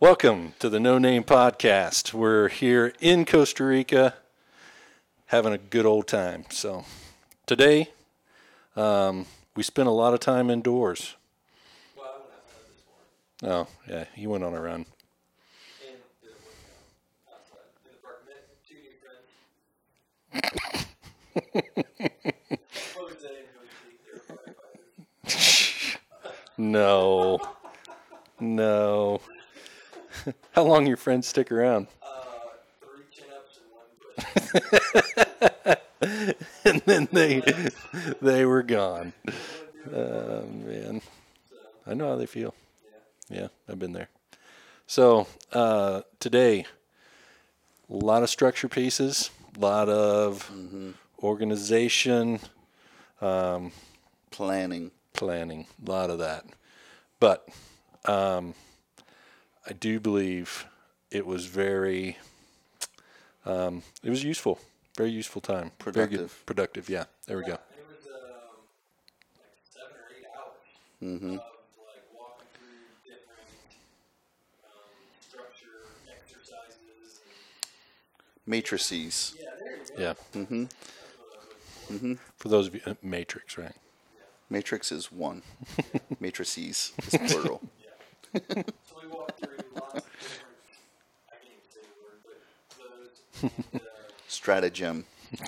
Welcome to the No Name Podcast. We're here in Costa Rica having a good old time. So today, um, we spent a lot of time indoors. Oh, yeah, he went on a run. No. No. How long your friends stick around? and one and then they they were gone. Oh man. I know how they feel. Yeah, I've been there. So uh, today, a lot of structure pieces, a lot of organization, Planning. planning, a lot of that. But um, I do believe it was very, um, it was useful, very useful time, Very good. Productive. productive. Yeah, there we go. It was um, like seven or eight hours Mm-hmm. of like walking through different um, structure exercises. Matrices. Yeah, there you go. Yeah. Mm-hmm. For those of you, uh, Matrix, right? Matrix is one. Matrices is plural. Stratagem. and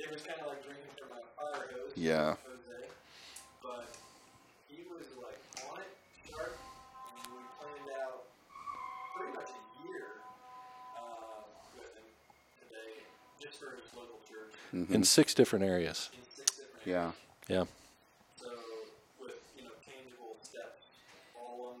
it was kind of like drinking from a fire hose. Yeah. Jose, but he was like on it, sharp, and we planned out pretty much a year uh, with him today, just for his local church In six different areas. in six different Yeah. Yeah. So with you know tangible steps all along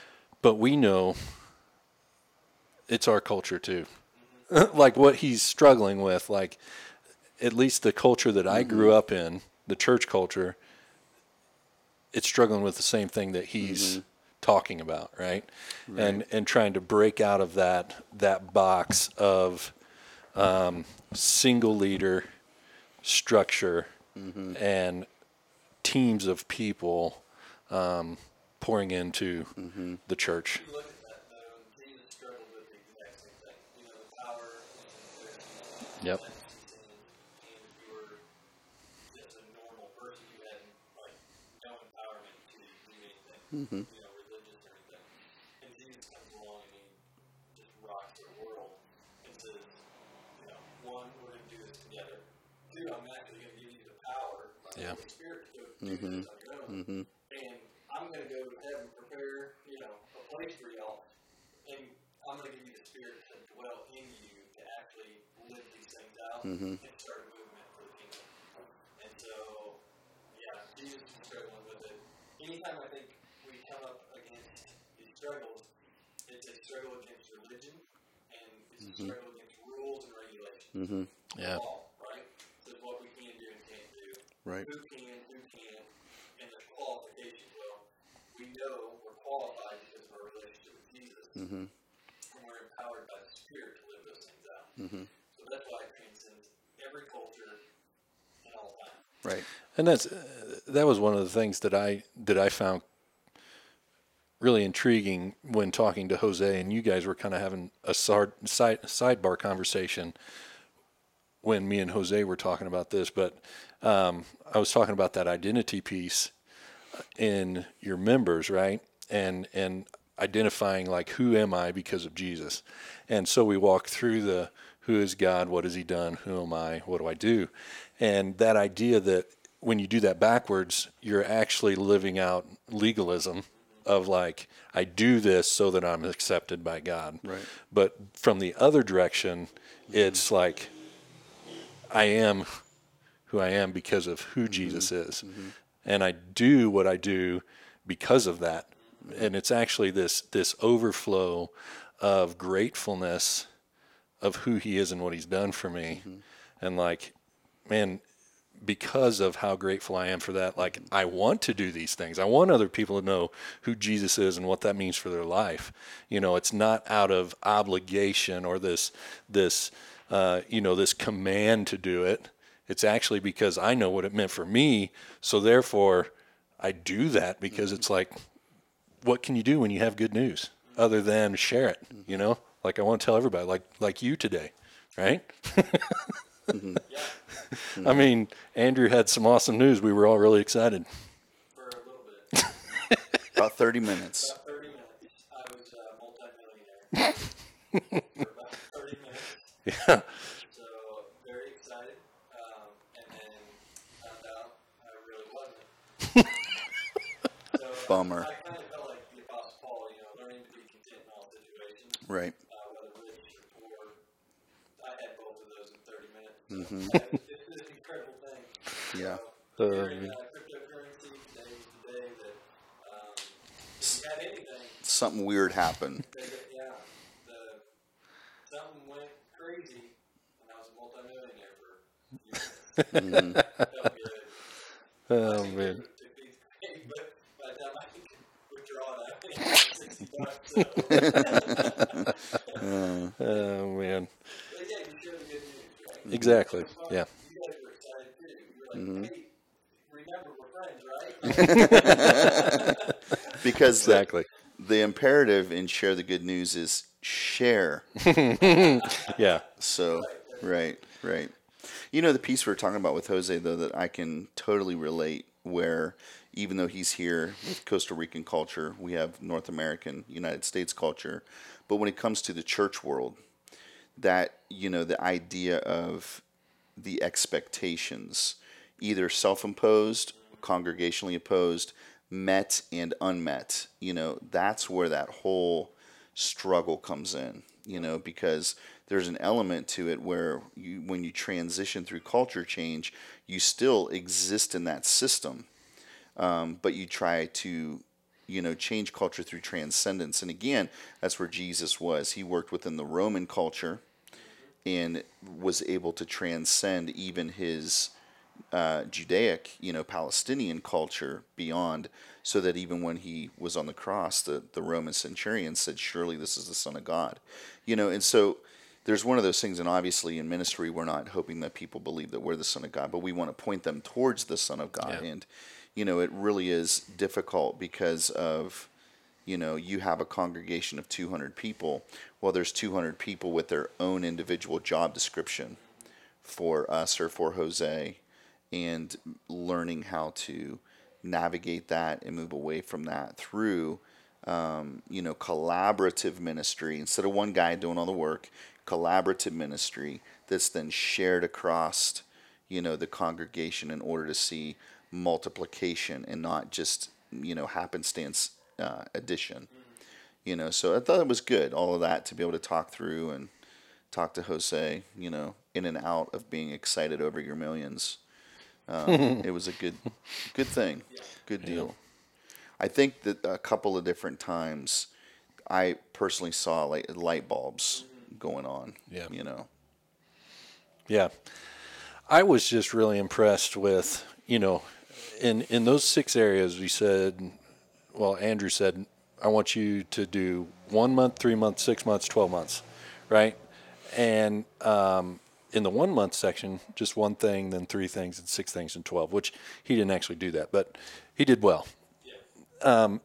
But we know it's our culture too. like what he's struggling with, like at least the culture that I grew up in, the church culture, it's struggling with the same thing that he's talking about, right? And and trying to break out of that that box of um, single leader structure and teams of people um, pouring into mm-hmm. the church. If you look at that though, Jesus struggled with the exact same thing. You know, the power and the Yep. and if you mm-hmm. were going to do this together. Two, I'm actually going to give you the power by Yeah. the Holy Spirit to go do this on your own. And to go ahead and prepare, you know, a place for y'all. And I'm going to give you the Spirit to dwell in you to actually live these things out and start a movement for the kingdom. And so, yeah, Jesus is struggling with it. Anytime I think we come up against these struggles, it's a struggle against religion and it's a struggle against rules and regulations. Mm-hmm. Yeah. Law, right? This is what we can do and can't do. Right. Who can, who can't, and there's qualifications. Well, we know we're qualified because of our relationship with Jesus, Mm-hmm. and we're empowered by the Spirit to live those things out. Mm-hmm. So that's why it transcends every culture and all time. Right. And that's uh, that was one of the things that I that I found really intriguing when talking to Jose and you guys were kind of having a side, side sidebar conversation when me and Jose were talking about this. But um, I was talking about that identity piece in your members, right? And and identifying like who am I because of Jesus. And so we walk through the who is God, what has he done, who am I, what do I do? And that idea that when you do that backwards, you're actually living out legalism of like I do this so that I'm accepted by God. Right. But from the other direction, mm-hmm. it's like I am who I am because of who mm-hmm. Jesus is. Mm-hmm. And I do what I do because of that. And it's actually this this overflow of gratefulness of who he is and what he's done for me. And like man because of how grateful I am for that like I want to do these things. I want other people to know who Jesus is and what that means for their life. You know it's not out of obligation or this this uh, you know this command to do it it's actually because I know what it meant for me so therefore I do that because it's mm-hmm. like what can you do when you have good news other than share it you know? Mm-hmm. Like i want to tell everybody like like you today right? Mm-hmm. I mean andrew had some awesome news. We were all really excited. For a little bit, About 30 minutes. about 30 minutes, I was a multi-millionaire. For about 30 minutes. yeah So very excited, um, and then found out I really wasn't. so, uh, Bummer. Kind of like Paul, you know, learning to be content in all situations, Right. uh, whether rich or poor. I had both of those in 30 minutes. So Mm-hmm. this is an incredible thing. Yeah. So, Uh, in, uh, today is the day that um, if you had anything, Something weird happened. they get, yeah, the, something went crazy, and I was a multimillionaire for years. Felt good. oh man To be paid, but by the time I could withdraw that, I had sixty bucks. So. oh man But yeah, you share the good news, right? exactly Well, yeah You guys were excited too. You're mm-hmm. hey, remember we're friends, right? Because the- exactly the imperative in share the good news is share. yeah So, right, right. You know, the piece we are talking about with Jose, though, that I can totally relate, where even though he's here with Costa Rican culture, we have North American, United States culture. But when it comes to the church world, that, you know, the idea of the expectations, either self imposed, congregationally opposed, met and unmet, you know, that's where that whole struggle comes in, you know, because there's an element to it where you, when you transition through culture change, you still exist in that system, um, but you try to, you know, change culture through transcendence. And again, that's where Jesus was. He worked within the Roman culture and was able to transcend even his uh, Judaic, you know, Palestinian culture beyond, so that even when he was on the cross, the, the Roman centurion said, Surely this is the Son of God. You know, and so there's one of those things, and obviously in ministry, we're not hoping that people believe that we're the Son of God, but we want to point them towards the Son of God. Yeah. And, you know, it really is difficult because of, you know, you have a congregation of 200 people. Well, there's 200 people with their own individual job description for us or for Jose and learning how to navigate that and move away from that through um, you know collaborative ministry. Instead of one guy doing all the work collaborative ministry that's then shared across you know the congregation in order to see multiplication and not just you know happenstance uh, addition. You know so i thought it was good all of that to be able to talk through and talk to jose you know in and out of being excited over your millions um, it was a good good thing good deal i think that a couple of different times i personally saw like light bulbs going on Yeah. you know Yeah. I was just really impressed with, you know, in in those six areas we said well, Andrew said, I want you to do one month, three months, six months, twelve months. Right? And um in the one month section, just one thing, then three things, and six things, and twelve, which he didn't actually do that, but he did well. Um,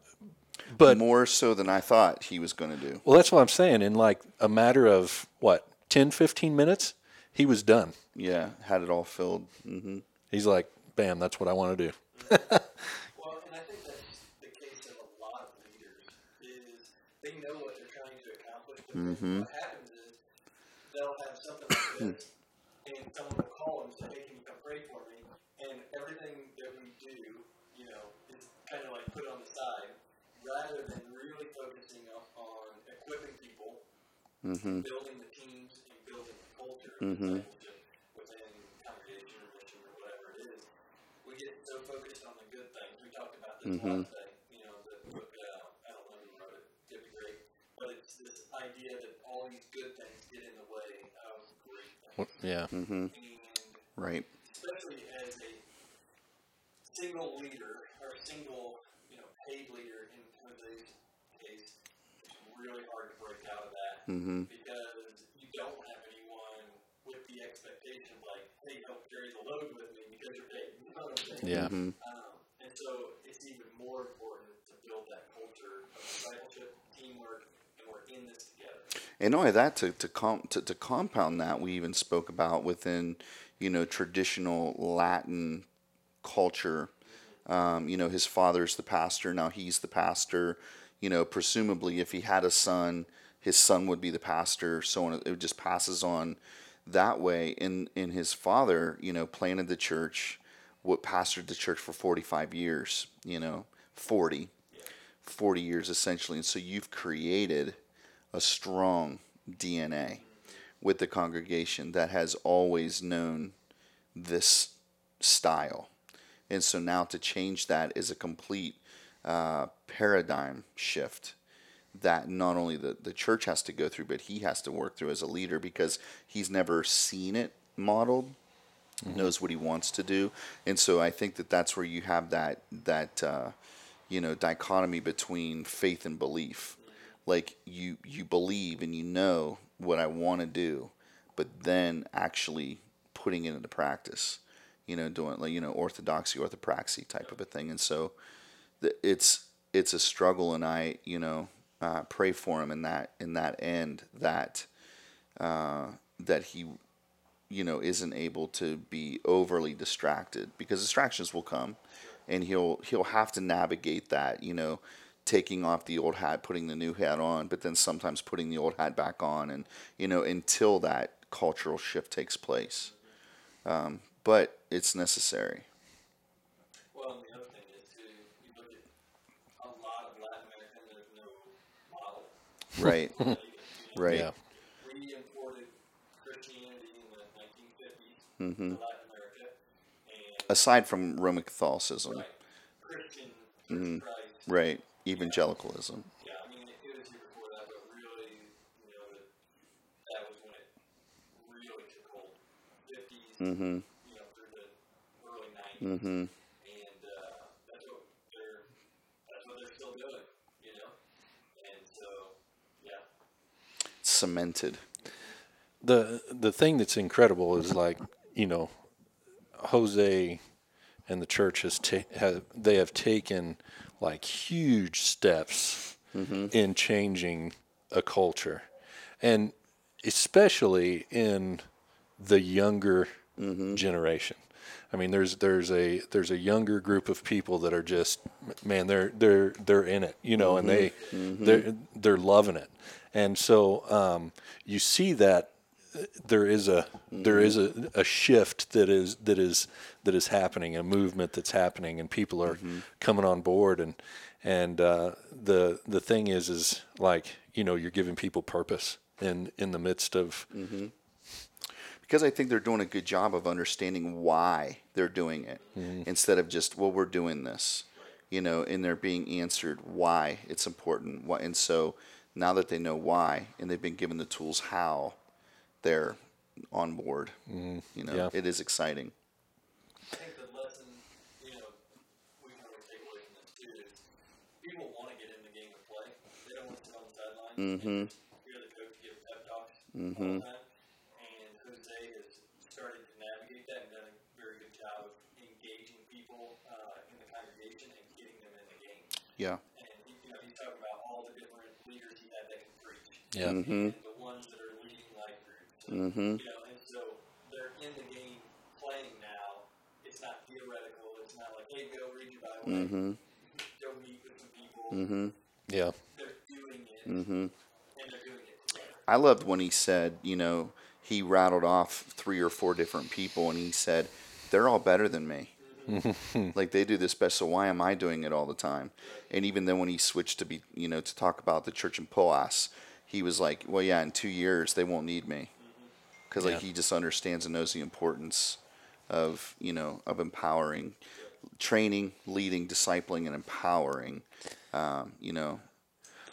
but more so than i thought he was going to do well, that's what I'm saying. In like a matter of what, 10, 15 minutes, he was done. yeah had it all filled hmm He's like, bam, that's what I want to do. Well, and I think that's the case of a lot of leaders is they know what they're trying to accomplish, but then what happens is they'll have something like this, and someone will call and say, "Hey, can you come pray for me?" And everything that we do, you know, is kind of like put on the side, rather than really focusing on, on equipping people, mm-hmm. building the teams, and building the culture discipleship mm-hmm. within congregation or mission or whatever it is. We get so focused on the good things. We talked about this last mm-hmm. day, you know, the book, uh, uh, What- Yeah. Mm-hmm. Right. especially as a single leader or a single, you know, paid leader in Jose's case, it's really hard to break out of that Mm-hmm. because you don't have anyone with the expectation of like, hey, help carry the load with me because you're paid. You know what I'm saying? Yeah. Mm-hmm. Um, and so it's even more important to build that culture of discipleship, teamwork, and we're in this together. And only that, to to, com- to to compound that, we even spoke about within, you know, traditional Latin culture. Um, you know, his father's the pastor. Now he's the pastor. You know, presumably, if he had a son, his son would be the pastor. So on. It just passes on that way. And and his father, you know, planted the church, what pastored the church for forty five years. You know, forty. 40 years essentially. And so you've created a strong DNA with the congregation that has always known this style. And so now to change that is a complete uh, paradigm shift that not only the, the church has to go through, but he has to work through as a leader because he's never seen it modeled knows what he wants to do, and so I think that that's where you have that that uh, you know dichotomy between faith and belief. Like you you believe and you know what I want to do, but then actually putting it into practice. You know, doing like you know orthodoxy, orthopraxy type of a thing, and so it's it's a struggle, and I you know uh, pray for him in that in that end that uh, that he you know isn't able to be overly distracted because distractions will come and he'll he'll have to navigate that you know taking off the old hat putting the new hat on but then sometimes putting the old hat back on and you know until that cultural shift takes place um, but it's necessary Well, the other thing is too, you look at a lot of Latin American, there's no model. right Not even, you know, right Yeah. We imported Christianity in the 1950s hmm to Latin America, and aside from roman catholicism right, Christian Mhm. Christ. right evangelicalism Yeah, I mean, it, it was here before that, but really, you know, that, that was when it really took hold. 50s, hmm you know, through the early 90s. hmm and uh, that's what they're that's what they're still doing, you know. And so, yeah, cemented the the thing that's incredible is like you know Jose and the church has ta- have they have taken like huge steps mm-hmm. in changing a culture. And especially in the younger mm-hmm. generation. I mean there's there's a there's a younger group of people that are just man they're they're they're in it you know and mm-hmm. they they're they're loving it. And so um, you see that there is a there is a, mm-hmm. a shift that is that is that is happening, a movement that's happening, and people are mm-hmm. coming on board. And and uh, the the thing is, is like you know, you're giving people purpose in in the midst of mm-hmm. because I think they're doing a good job of understanding why they're doing it instead of just well we're doing this you know and they're being answered why it's important why and so now that they know why and they've been given the tools how they're on board you know Yeah. it is exciting I think the lesson, you know, we can always take away from this too is people want to get in the game and play. They don't want to sit on the sideline and just hear the coach give pep talks all the time. And Jose has started to navigate that and done a very good job of engaging people uh, in the congregation and getting them in the game. yeah And he, you know, he's talking about all the different leaders he had that can preach. yeah Mhm. And the ones that are leading life groups. Mhm. You know, and so they're in the game playing now. It's not theoretical. It's not like, hey, go read your Bible. mm-hmm Go meet with some people. mm-hmm yeah They're doing it. mm-hmm And they're doing it together. I loved when he said, you know, he rattled off three or four different people and he said, they're all better than me. like they do this best, so why am I doing it all the time? And even then when he switched to be, you know, to talk about the church in Poas, he was like, well, yeah, in two years they won't need me. Because like Yeah. he just understands and knows the importance of, you know, of empowering, training, leading, discipling, and empowering. Um, you know,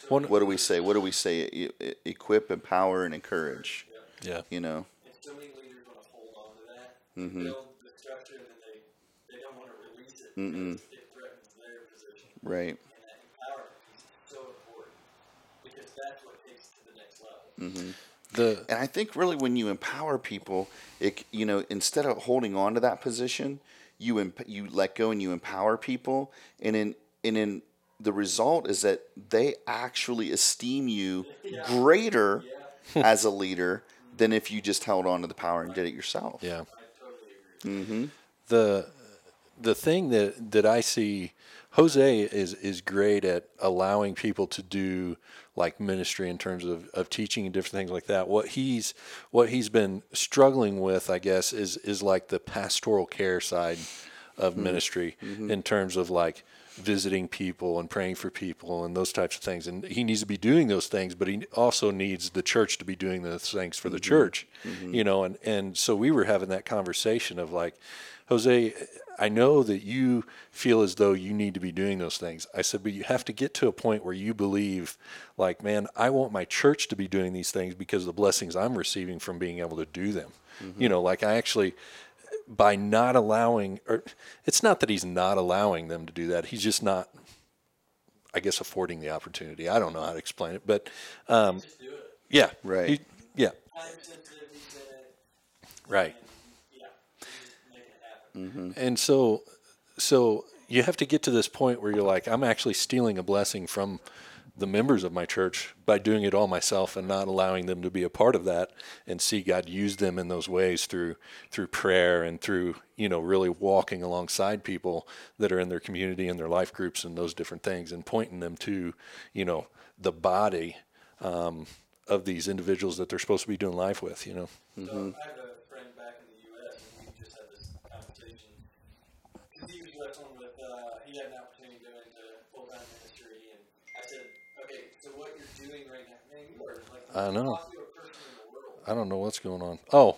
One, what do we say? What do we say? E- e- equip, empower, and encourage. yeah You know. And so many leaders Mm-hmm. build the structure and they, they don't want to release it because it threatens their position. Right. And that empowerment is so important because that's what takes to the next level. Mm-hmm. The And I think really when you empower people, it you know instead of holding on to that position, you emp- you let go and you empower people, and in and in the result is that they actually esteem you greater as a leader than if you just held on to the power and did it yourself. yeah. Agree. the the thing that that I see Jose is is great at allowing people to do like ministry in terms of, of teaching and different things like that. What he's what he's been struggling with, I guess, is is like the pastoral care side of mm-hmm. ministry mm-hmm. in terms of like visiting people and praying for people and those types of things. And he needs to be doing those things, but he also needs the church to be doing those things for the mm-hmm. church, you know. And and so we were having that conversation of like, Jose, I know that you feel as though you need to be doing those things. I said, but you have to get to a point where you believe, like, man, I want my church to be doing these things because of the blessings I'm receiving from being able to do them. You know, like I actually, by not allowing, or it's not that he's not allowing them to do that. He's just not, I guess, affording the opportunity. I don't know how to explain it, but um, Just do it. yeah, Right. he- yeah, Time sensitive, he said it. right. And yeah, just make it happen. And so, so you have to get to this point where you're like, I'm actually stealing a blessing from the members of my church by doing it all myself and not allowing them to be a part of that and see God use them in those ways through through prayer and through you know really walking alongside people that are in their community and their life groups and those different things and pointing them to you know the body um, of these individuals that they're supposed to be doing life with you know So I have a friend back in the U.S. and we just had this conversation. Because he was wrestling with, uh, he had an opportunity to go into full-time ministry, and I said, okay, so what you're doing right now, man, you are like the I know. most popular person in the world. I don't know what's going on. Oh,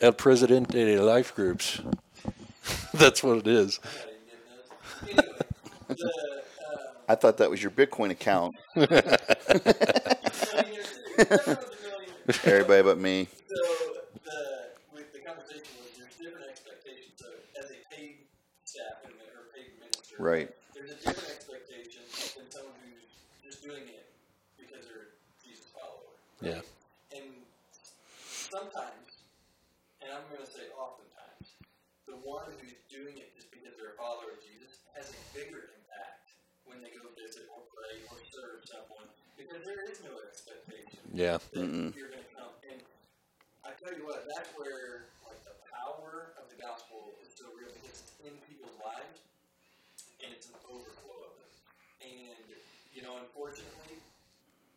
El Presidente de Life Groups. That's what it is. I didn't get this. Anyway, the, I thought that was your Bitcoin account. millionaire too. Everyone's a millionaire. Everybody but me. So the with the conversation was there's different expectations. So as a paid staff and paid minister, Right. There's a different expectation than someone who's just doing it because they're a Jesus follower. Yeah. And sometimes, and I'm going to say oftentimes, the one who's doing it just because they're a follower of Jesus has a bigger impact when they go visit or pray or serve someone because there is no expectation Yeah. that you're going to come. And I tell you what, that's where like the power of the gospel is so real because it's in people's lives and it's an overflow of it. And you know, unfortunately,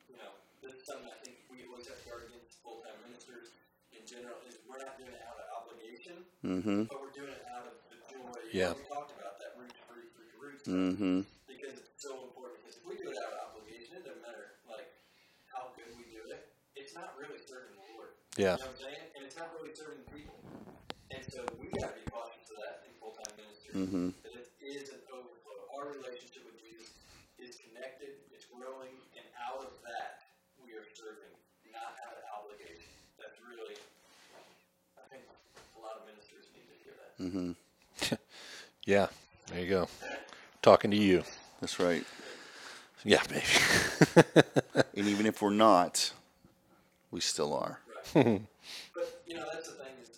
you know, this is something I think have to guard against full-time ministers in general is we're not doing it out of obligation, Mm-hmm. but we're doing it out of the joy. Yeah. We talked about that root root, root root. Mm-hmm. because it's so important. Because if we do it out of obligation, it doesn't matter like how good we do it. It's not really serving the Lord. Yeah. You know what I'm saying? And it's not really serving the people. And so we got to be cautious of that in full-time ministry. Mhm. That it is an overflow. Our relationship with Jesus is connected. It's growing, and out of that we are serving, not out of obligation. That's really, I think, a lot of ministers need to hear that. Mm-hmm. Yeah. There you go. Talking to you. That's right. Yeah, baby. And even if we're not, we still are. But you know, that's the thing is,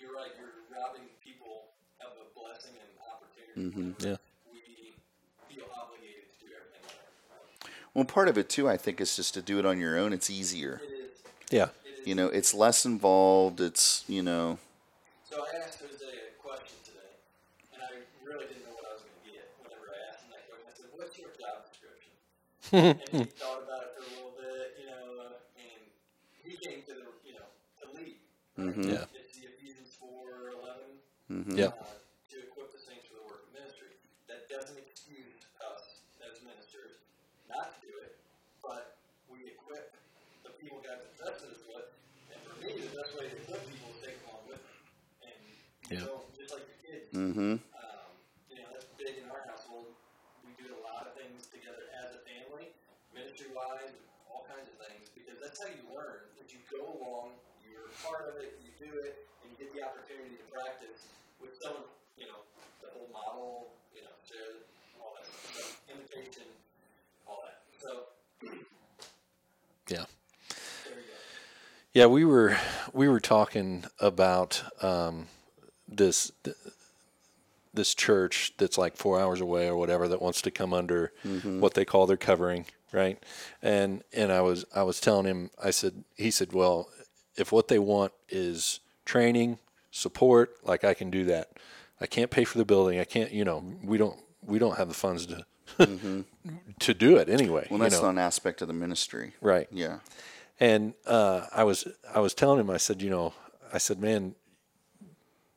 you're right. You're robbing people of a blessing and opportunity. Mm-hmm. Yeah. We feel obligated to do everything. Well, part of it too, I think, is just to do it on your own. It's easier. It is. Yeah. It is. You know, it's less involved. It's you know, So I asked Jose a question today, and I really didn't know what I was going to get whenever I asked him that question. I said, "What's your job description?" And he thought about it for a little bit, you know, uh, and he came to the, you know, to lead. Mhm. Yeah. It's the Ephesians four eleven. Mhm. Yeah. uh, to equip the saints for the work of ministry. That doesn't excuse us as ministers not to do it, but we equip the people God entrusted us with. And for me, the best way to equip people is take them along with me. And Yeah. so, just like your kids, Mm Mhm. um, you know, that's big in our household. We do a lot of things together as a family, ministry wise, all kinds of things, because that's how you learn. Is you go along, you're part of it, you do it, and you you get the opportunity to practice with someone, you know, the whole model, you know, share all that, stuff, imitation, all that. So Yeah. there you go. Yeah, we were we were talking about um, this this church that's like four hours away or whatever that wants to come under what they call their covering, right? And and I was I was telling him I said he said, well, if what they want is training support, like I can do that. I can't pay for the building. I can't, you know, we don't we don't have the funds to to do it anyway. Well, you that's know? not an aspect of the ministry. right. Yeah. And uh, I was I was telling him, I said, you know, I said, man,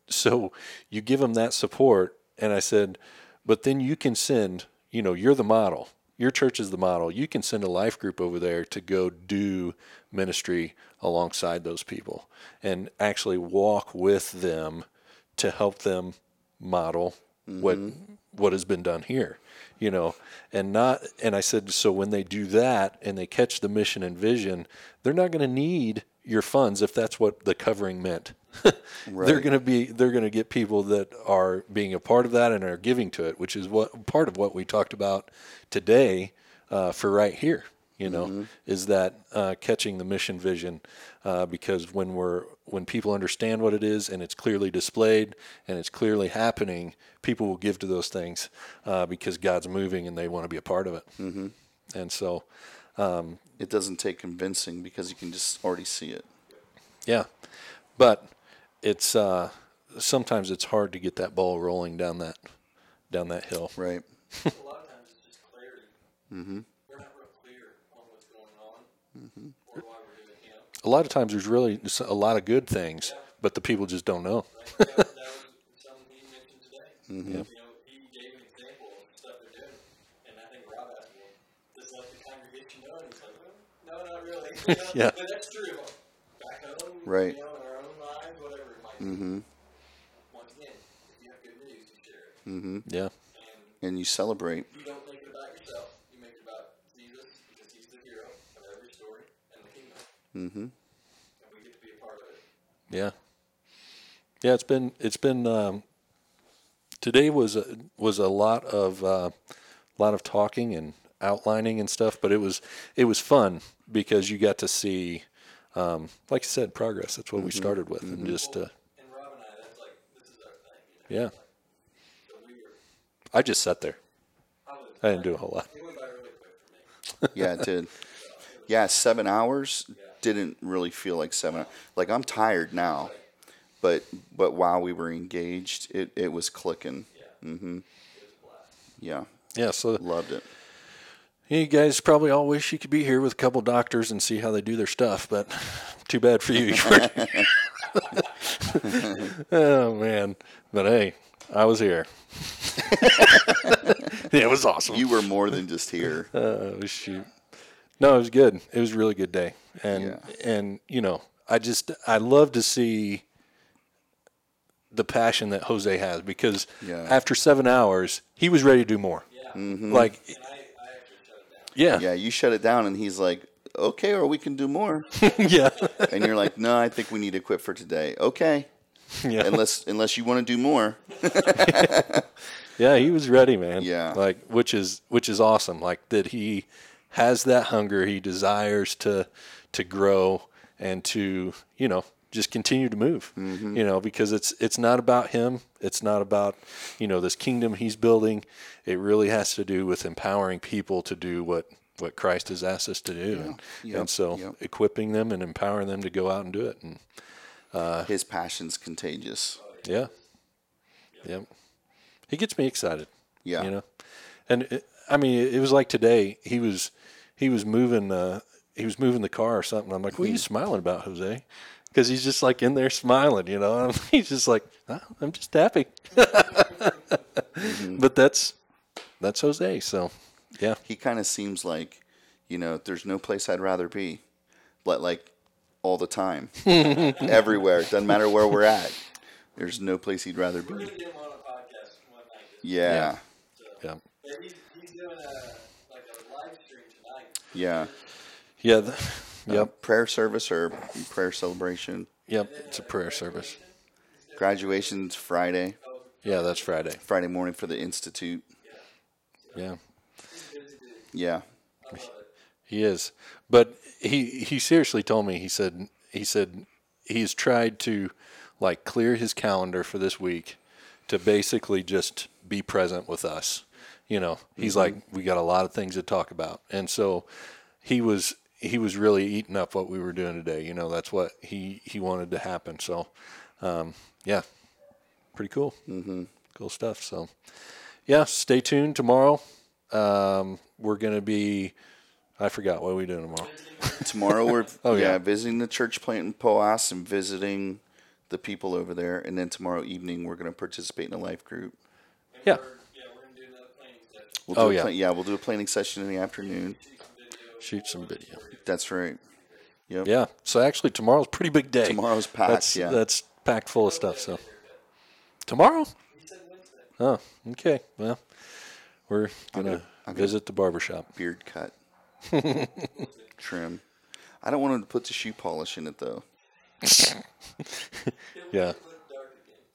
so you give them that support, and I said, but then you can send, you know, you're the model. Your church is the model. You can send a life group over there to go do ministry alongside those people and actually walk with them to help them model what mm-hmm. what has been done here you know and not and i said so when they do that and they catch the mission and vision they're not going to need your funds if that's what the covering meant. They're going to be they're going to get people that are being a part of that and are giving to it which is what part of what we talked about today uh, for right here you know is that uh, catching the mission vision uh, because when we're when people understand what it is and it's clearly displayed and it's clearly happening people will give to those things uh, because god's moving and they want to be a part of it. Mm-hmm. and so It doesn't take convincing because you can just already see it. yeah but it's uh, sometimes it's hard to get that ball rolling down that down that hill Right. A lot of times it's just clarity. Mm-hmm. We're not real clear on what's going on or why we're doing it. A lot of times there's really a lot of good things but the people just don't know right? that, that was something he mentioned today. You know, he gave an example of stuff they're doing, and I think Rob asked him, "Does let the congregation know?" And he's like, well, "No, not really." You know? Yeah. but that's true. Back home, Right. You know, in our own lives, whatever it might Mm-hmm. be. Once again, if you have good news, you share it, yeah and And you celebrate. you don't make it about yourself. You make it about Jesus because he's the hero of every story and the kingdom, Mm-hmm. and we get to be a part of it. Yeah, yeah. It's been it's been um, today was a, was a lot of uh, lot of talking and outlining and stuff, but it was it was fun because you got to see, um, like I said, progress. That's what we started with, and just uh, And Rob and I, that's like this is our thing. You know? yeah. So we were. I just sat there. I. I didn't do a whole lot. It went by really quick for me. Yeah, it did. Yeah, seven hours didn't really feel like seven. Like I'm tired now, but but while we were engaged, it, it was clicking. Mm-hmm. Yeah, Yeah, so loved it. You guys probably all wish you could be here with a couple doctors and see how they do their stuff, but too bad for you. oh man, but hey, I was here. yeah, it was awesome. You were more than just here. Uh, shoot. No, it was good. It was a really good day, and Yeah. and you know, I just I love to see the passion that Jose has because Yeah. after seven hours, he was ready to do more. Yeah. Like, And I, I actually shut it down. Yeah, Yeah, you shut it down, and he's like, "Okay, or we can do more." yeah, And you're like, "No, I think we need to quit for today." Okay, yeah. unless unless you want to do more. Yeah, he was ready, man. Yeah. Like which is which is awesome. Like that he has that hunger, he desires to to grow and to, you know, just continue to move. Mm-hmm. You know, because it's it's not about him. It's not about, you know, this kingdom he's building. It really has to do with empowering people to do what what Christ has asked us to do. And, Yep. and so Yep. equipping them and empowering them to go out and do it. And His passion's contagious. yeah. Yep. He gets me excited. Yeah. You know, and it, I mean, it, it was like today. He was he was moving uh, he was moving the car or something. I'm like, what are you smiling about, Jose? Because he's just like in there smiling, you know. He's just like, "Ah, I'm just happy. But that's that's Jose. So yeah, he kind of seems like, you know, there's no place I'd rather be, but like all the time, everywhere. Doesn't matter where we're at. There's no place he'd rather be. gonna get him on a podcast one night. Yeah, So, yeah, but he's, he's doing a like a live stream tonight. yeah. yeah. Uh, yep, prayer service or prayer celebration. yep. It's a prayer service. Graduation's Friday. Yeah, that's Friday. Friday morning for the institute. Yeah. Yeah. He is, but he he seriously told me. He said he said he's tried to like clear his calendar for this week to basically just be present with us. You know, he's like we got a lot of things to talk about, and so he was he was really eating up what we were doing today. You know, that's what he he wanted to happen. So, um, yeah, pretty cool. Mm-hmm. Cool stuff. So, yeah, stay tuned tomorrow. Um, we're gonna be. I forgot what are we doing tomorrow. Tomorrow we're Oh, yeah. yeah. visiting the church plant in Poas and visiting the people over there, and then tomorrow evening we're going to participate in a life group. And Yeah. We're, yeah, we're gonna do another planning session. We'll do Oh, a yeah. plan- yeah, we'll do a planning session in the afternoon. Shoot some video. That's right. Yep. Yeah. So actually, tomorrow's a pretty big day. Tomorrow's packed, That's, yeah. That's packed full of stuff. So tomorrow. Oh, okay. Well, we're gonna gonna- gonna- visit the barber shop. Beard cut, trim. I don't want to put the shoe polish in it though. Yeah.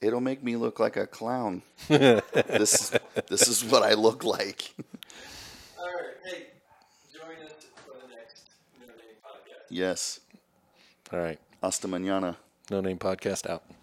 It'll make me look like a clown. this this is what I look like. All right, hey, join us for the next No Name podcast. Yes. All right. Hasta mañana. No name podcast out.